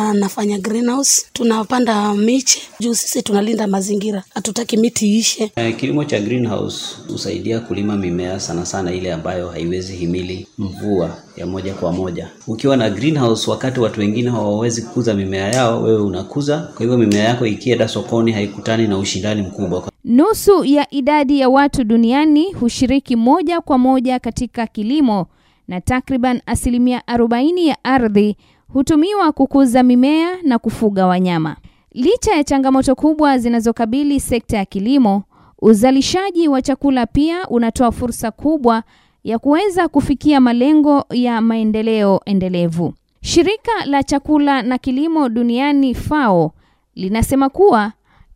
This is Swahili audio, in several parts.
wanafanya greenhouse, tunapanda miche juu sisi tunalinda mazingira, hatutaki miti ishe. Eh, Kilimo cha greenhouse husaidia kulima mimea sana sana ile ambayo haiwezi himili mvua ya moja kwa moja. Ukiwa na greenhouse, wakati watu wengine hawawezi kukuza mimea yao, wewe unakuza. Kwa hivyo mimea yako ikienda sokoni haikutani na ushindani mkubwa. Nusu ya idadi ya watu duniani hushiriki moja kwa moja katika kilimo na takriban asilimia 40 ya ardhi hutumiwa kukuza mimea na kufuga wanyama. Licha ya changamoto kubwa zinazokabili sekta ya kilimo, uzalishaji wa chakula pia unatoa fursa kubwa ya kuweza kufikia malengo ya maendeleo endelevu. Shirika la chakula na kilimo duniani FAO linasema kuwa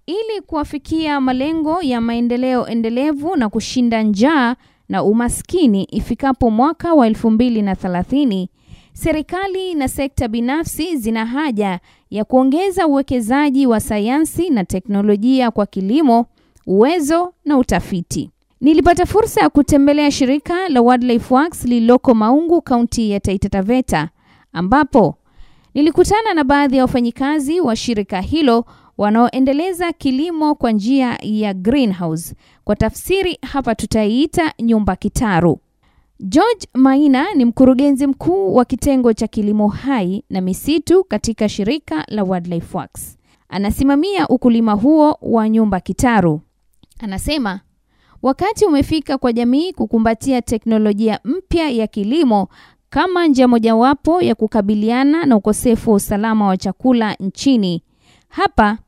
ili kuwafikia malengo ya maendeleo endelevu na kushinda njaa na umaskini ifikapo mwaka wa 2030, serikali na sekta binafsi zina haja ya kuongeza uwekezaji wa sayansi na teknolojia kwa kilimo, uwezo na utafiti. Nilipata fursa ya kutembelea shirika la Wildlife Works lililoko Maungu, kaunti ya Taita Taveta, ambapo nilikutana na baadhi ya wafanyikazi wa shirika hilo wanaoendeleza kilimo kwa njia ya greenhouse. Kwa tafsiri hapa tutaiita nyumba kitaru. George Maina ni mkurugenzi mkuu wa kitengo cha kilimo hai na misitu katika shirika la Wildlife Works. Anasimamia ukulima huo wa nyumba kitaru. Anasema wakati umefika kwa jamii kukumbatia teknolojia mpya ya kilimo kama njia mojawapo ya kukabiliana na ukosefu wa usalama wa chakula nchini. Hapa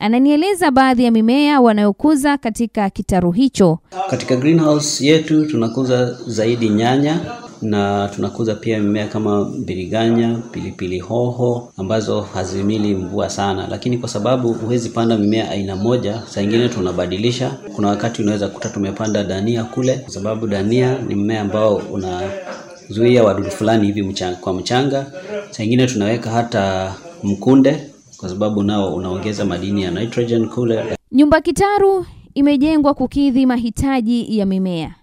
ananieleza baadhi ya mimea wanayokuza katika kitaru hicho. Katika greenhouse yetu tunakuza zaidi nyanya na tunakuza pia mimea kama biriganya, pilipili hoho ambazo hazimili mvua sana, lakini kwa sababu huwezi panda mimea aina moja, saa ingine tunabadilisha. Kuna wakati unaweza kuta tumepanda dania kule, kwa sababu dania ni mmea ambao unazuia wadudu fulani hivi mchanga, kwa mchanga. Saa ingine tunaweka hata mkunde kwa sababu nao unaongeza madini ya nitrogen kule. Nyumba kitaru imejengwa kukidhi mahitaji ya mimea.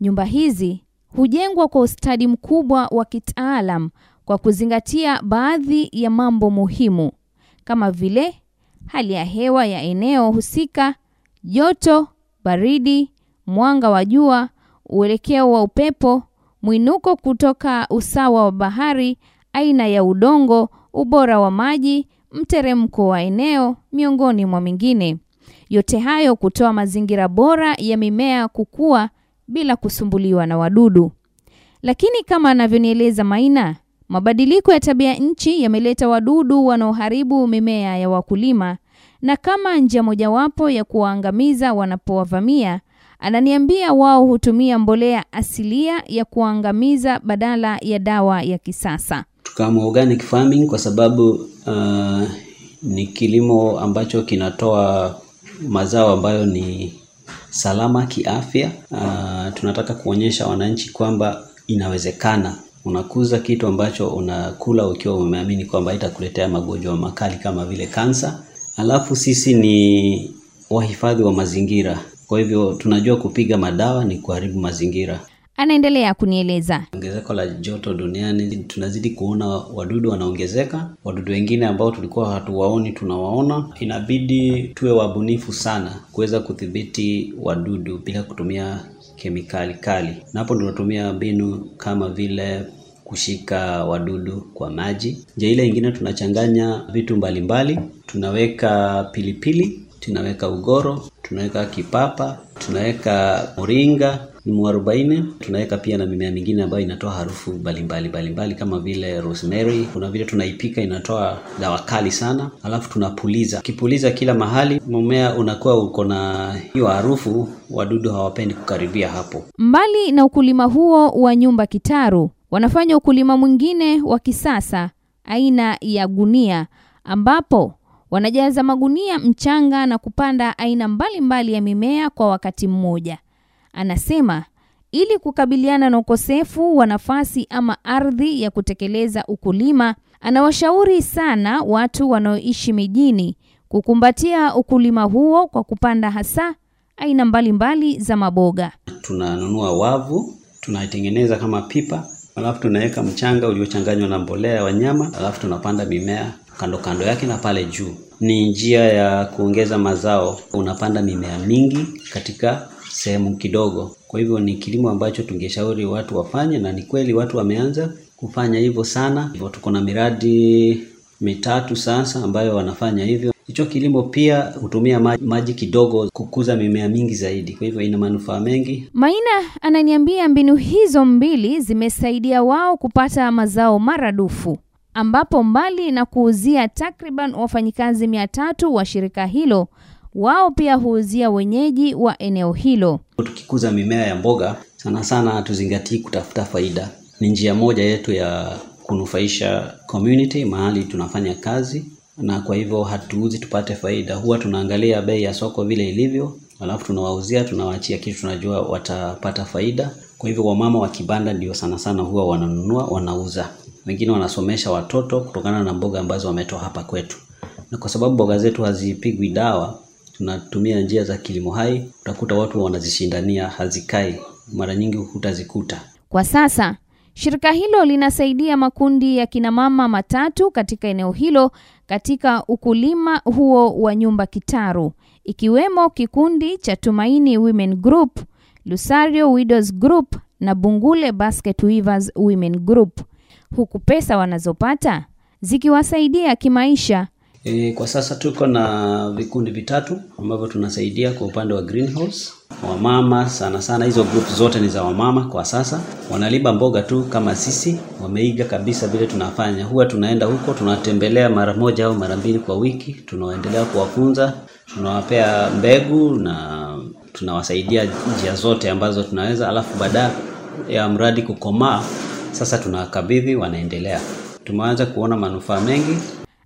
Nyumba hizi hujengwa kwa ustadi mkubwa wa kitaalam kwa kuzingatia baadhi ya mambo muhimu kama vile hali ya hewa ya eneo husika, joto, baridi, mwanga wa jua, uelekeo wa upepo, mwinuko kutoka usawa wa bahari, aina ya udongo, ubora wa maji, mteremko wa eneo, miongoni mwa mingine. Yote hayo kutoa mazingira bora ya mimea kukua bila kusumbuliwa na wadudu. Lakini kama anavyonieleza Maina, mabadiliko ya tabia nchi yameleta wadudu wanaoharibu mimea ya wakulima, na kama njia mojawapo ya kuwaangamiza wanapowavamia, ananiambia wao hutumia mbolea asilia ya kuangamiza badala ya dawa ya kisasa. Tukaamua organic farming kwa sababu uh, ni kilimo ambacho kinatoa mazao ambayo ni salama kiafya. Uh, tunataka kuonyesha wananchi kwamba inawezekana unakuza kitu ambacho unakula ukiwa umeamini kwamba itakuletea magonjwa makali kama vile kansa. Alafu sisi ni wahifadhi wa mazingira, kwa hivyo tunajua kupiga madawa ni kuharibu mazingira. Anaendelea kunieleza. Ongezeko la joto duniani, tunazidi kuona wadudu wanaongezeka. Wadudu wengine ambao tulikuwa hatuwaoni tunawaona. Inabidi tuwe wabunifu sana kuweza kudhibiti wadudu bila kutumia kemikali kali, na hapo tunatumia mbinu kama vile kushika wadudu kwa maji. Njia ile ingine tunachanganya vitu mbalimbali, tunaweka pilipili, tunaweka ugoro, tunaweka kipapa, tunaweka moringa mwarobaini tunaweka pia na mimea mingine ambayo inatoa harufu mbalimbali mbalimbali kama vile rosemary. Kuna vile tunaipika inatoa dawa kali sana, alafu tunapuliza. Ukipuliza kila mahali, mmea unakuwa uko na hiyo harufu, wadudu hawapendi kukaribia hapo. Mbali na ukulima huo wa nyumba kitaru, wanafanya ukulima mwingine wa kisasa aina ya gunia, ambapo wanajaza magunia mchanga na kupanda aina mbalimbali mbali ya mimea kwa wakati mmoja. Anasema ili kukabiliana na ukosefu wa nafasi ama ardhi ya kutekeleza ukulima, anawashauri sana watu wanaoishi mijini kukumbatia ukulima huo kwa kupanda hasa aina mbalimbali mbali za maboga. Tunanunua wavu, tunaitengeneza kama pipa, alafu tunaweka mchanga uliochanganywa na mbolea ya wanyama, alafu tunapanda mimea kando kando yake na pale juu. Ni njia ya kuongeza mazao, unapanda mimea mingi katika sehemu kidogo. Kwa hivyo ni kilimo ambacho tungeshauri watu wafanye, na ni kweli watu wameanza kufanya hivyo sana. Hivyo tuko na miradi mitatu sasa ambayo wanafanya hivyo. Hicho kilimo pia hutumia maji, maji kidogo kukuza mimea mingi zaidi, kwa hivyo ina manufaa mengi. Maina ananiambia mbinu hizo mbili zimesaidia wao kupata mazao maradufu, ambapo mbali na kuuzia takriban wafanyikazi mia tatu wa shirika hilo, wao pia huuzia wenyeji wa eneo hilo. Tukikuza mimea ya mboga, sana sana hatuzingatii kutafuta faida. Ni njia moja yetu ya kunufaisha community mahali tunafanya kazi, na kwa hivyo hatuuzi tupate faida. Huwa tunaangalia bei ya soko vile ilivyo, alafu tunawauzia, tunawaachia kitu tunajua watapata faida. Kwa hivyo wamama wa kibanda ndio sana sana huwa wananunua, wanauza. Wengine wanasomesha watoto kutokana na mboga ambazo wametoa hapa kwetu, na kwa sababu mboga zetu hazipigwi dawa, tunatumia njia za kilimo hai. Utakuta watu wanazishindania, hazikai, mara nyingi hutazikuta. Kwa sasa shirika hilo linasaidia makundi ya kinamama matatu katika eneo hilo katika ukulima huo wa nyumba kitaru, ikiwemo kikundi cha Tumaini Women Group, Lusario Widows Group na Bungule Basket Weavers Women Group, huku pesa wanazopata zikiwasaidia kimaisha. E, kwa sasa tuko na vikundi vitatu ambavyo tunasaidia kwa upande wa greenhouse. Wamama sana sana, hizo group zote ni za wamama kwa sasa, wanalima mboga tu kama sisi, wameiga kabisa vile tunafanya. Huwa tunaenda huko tunatembelea mara moja au mara mbili kwa wiki, tunaendelea kuwafunza, tunawapea mbegu na tunawasaidia njia zote ambazo tunaweza, alafu baada ya mradi kukomaa, sasa tunawakabidhi, wanaendelea. Tumeanza kuona manufaa mengi.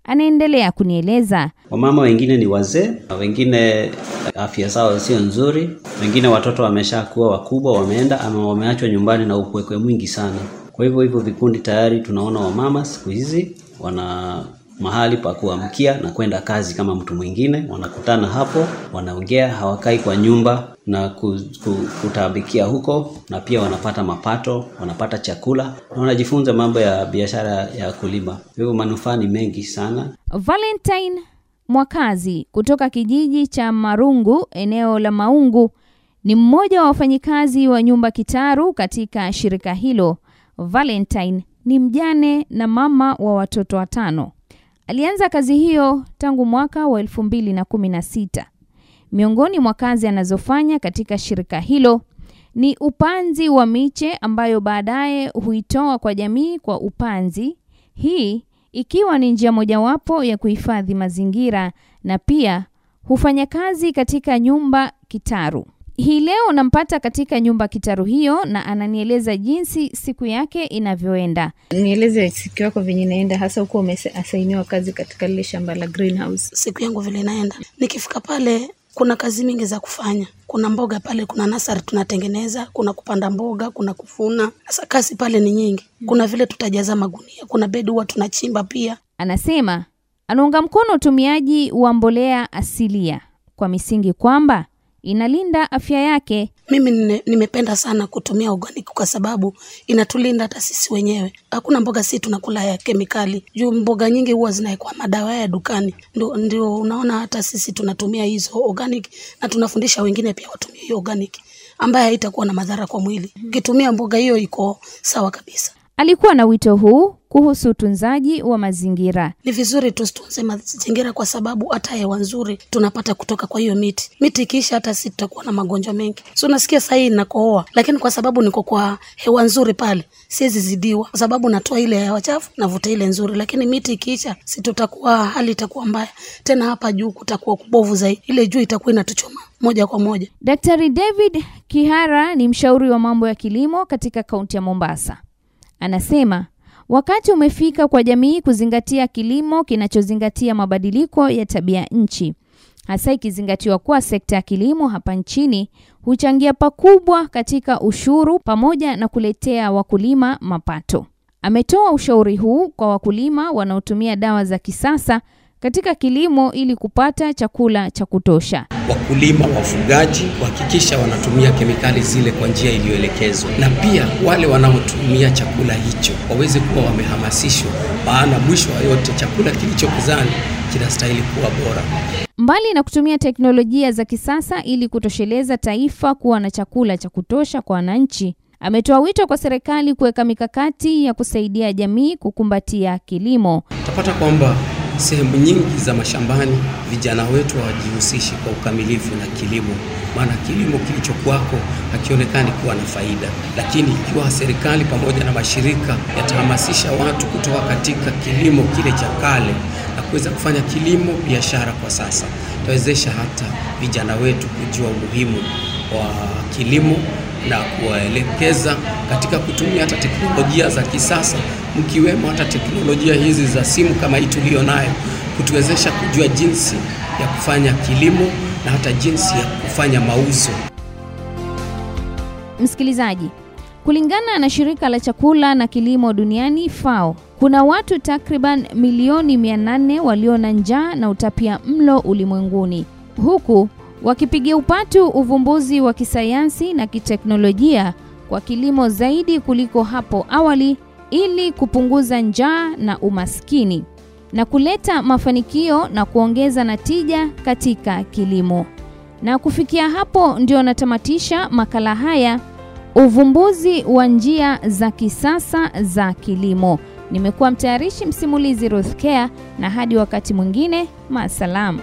Anaendelea kunieleza. Wamama wengine ni wazee, wengine afya zao sio nzuri, wengine watoto wameshakuwa wakubwa, wameenda ama wameachwa nyumbani na upwekwe mwingi sana. Kwa hivyo hivyo vikundi tayari tunaona wamama siku hizi wana mahali pa kuamkia na kwenda kazi kama mtu mwingine, wanakutana hapo, wanaongea, hawakai kwa nyumba na kutaabikia huko, na pia wanapata mapato, wanapata chakula na wanajifunza mambo ya biashara ya kulima. Hivyo manufaa ni mengi sana. Valentine Mwakazi kutoka kijiji cha Marungu eneo la Maungu ni mmoja wa wafanyikazi wa nyumba kitaru katika shirika hilo. Valentine ni mjane na mama wa watoto watano. Alianza kazi hiyo tangu mwaka wa elfu mbili na kumi na sita. Miongoni mwa kazi anazofanya katika shirika hilo ni upanzi wa miche ambayo baadaye huitoa kwa jamii kwa upanzi, hii ikiwa ni njia mojawapo ya kuhifadhi mazingira na pia hufanya kazi katika nyumba kitaru. Hii leo nampata katika nyumba kitaru hiyo na ananieleza jinsi siku yake inavyoenda. Nieleze siku yako venye inaenda, hasa huko umeasainiwa kazi katika lile shamba la greenhouse. Siku yangu vile inaenda, nikifika pale kuna kazi mingi za kufanya. Kuna mboga pale, kuna nasari tunatengeneza, kuna kupanda mboga, kuna kufuna. Sasa kazi pale ni nyingi. Kuna vile tutajaza magunia, kuna bedi huwa tunachimba pia. Anasema anaunga mkono utumiaji wa mbolea asilia kwa misingi kwamba inalinda afya yake. Mimi nimependa sana kutumia organic kwa sababu inatulinda hata sisi wenyewe. Hakuna mboga sisi tunakula ya kemikali, juu mboga nyingi huwa zinawekwa madawa ya dukani. Ndio, ndio unaona hata sisi tunatumia hizo organic na tunafundisha wengine pia watumie hiyo organic ambayo haitakuwa na madhara kwa mwili. Ukitumia mboga hiyo iko sawa kabisa. Alikuwa na wito huu kuhusu utunzaji wa mazingira. Ni vizuri tusitunze mazingira kwa sababu hata hewa nzuri tunapata kutoka kwa hiyo miti. Miti ikiisha, hata sisi tutakuwa na magonjwa mengi. So nasikia sahii nakohoa, lakini kwa sababu niko kwa hewa nzuri pale, siwezi zidiwa, kwa sababu natoa ile hewa chafu, navuta ile nzuri. Lakini miti ikiisha, si tutakuwa, hali itakuwa mbaya tena. Hapa juu kutakuwa kubovu zaidi, ile juu itakuwa inatuchoma moja kwa moja. Daktari David Kihara ni mshauri wa mambo ya kilimo katika kaunti ya Mombasa. Anasema wakati umefika kwa jamii kuzingatia kilimo kinachozingatia mabadiliko ya tabia nchi, hasa ikizingatiwa kuwa sekta ya kilimo hapa nchini huchangia pakubwa katika ushuru pamoja na kuletea wakulima mapato. Ametoa ushauri huu kwa wakulima wanaotumia dawa za kisasa katika kilimo ili kupata chakula cha kutosha. Wakulima, wafugaji kuhakikisha wanatumia kemikali zile kwa njia iliyoelekezwa, na pia wale wanaotumia chakula hicho waweze kuwa wamehamasishwa, maana mwisho wa yote chakula kilicho mezani kinastahili kuwa bora. Mbali na kutumia teknolojia za kisasa ili kutosheleza taifa kuwa na chakula cha kutosha kwa wananchi, ametoa wito kwa serikali kuweka mikakati ya kusaidia jamii kukumbatia kilimo. Utapata kwamba sehemu nyingi za mashambani vijana wetu hawajihusishi kwa ukamilifu na kilimo, maana kilimo kilichokuwako hakionekani kuwa na faida. Lakini ikiwa serikali pamoja na mashirika yatahamasisha watu kutoka katika kilimo kile cha kale na kuweza kufanya kilimo biashara kwa sasa, itawezesha hata vijana wetu kujua umuhimu wa kilimo na kuwaelekeza katika kutumia hata teknolojia za kisasa, mkiwemo hata teknolojia hizi za simu kama hii tuliyo nayo, kutuwezesha kujua jinsi ya kufanya kilimo na hata jinsi ya kufanya mauzo. Msikilizaji, kulingana na shirika la chakula na kilimo duniani FAO, kuna watu takriban milioni 800 walio na njaa na utapia mlo ulimwenguni, huku wakipigia upatu uvumbuzi wa kisayansi na kiteknolojia kwa kilimo zaidi kuliko hapo awali ili kupunguza njaa na umaskini na kuleta mafanikio na kuongeza na tija katika kilimo. Na kufikia hapo ndio natamatisha makala haya uvumbuzi wa njia za kisasa za kilimo. Nimekuwa mtayarishi msimulizi Ruth na hadi wakati mwingine, maasalam.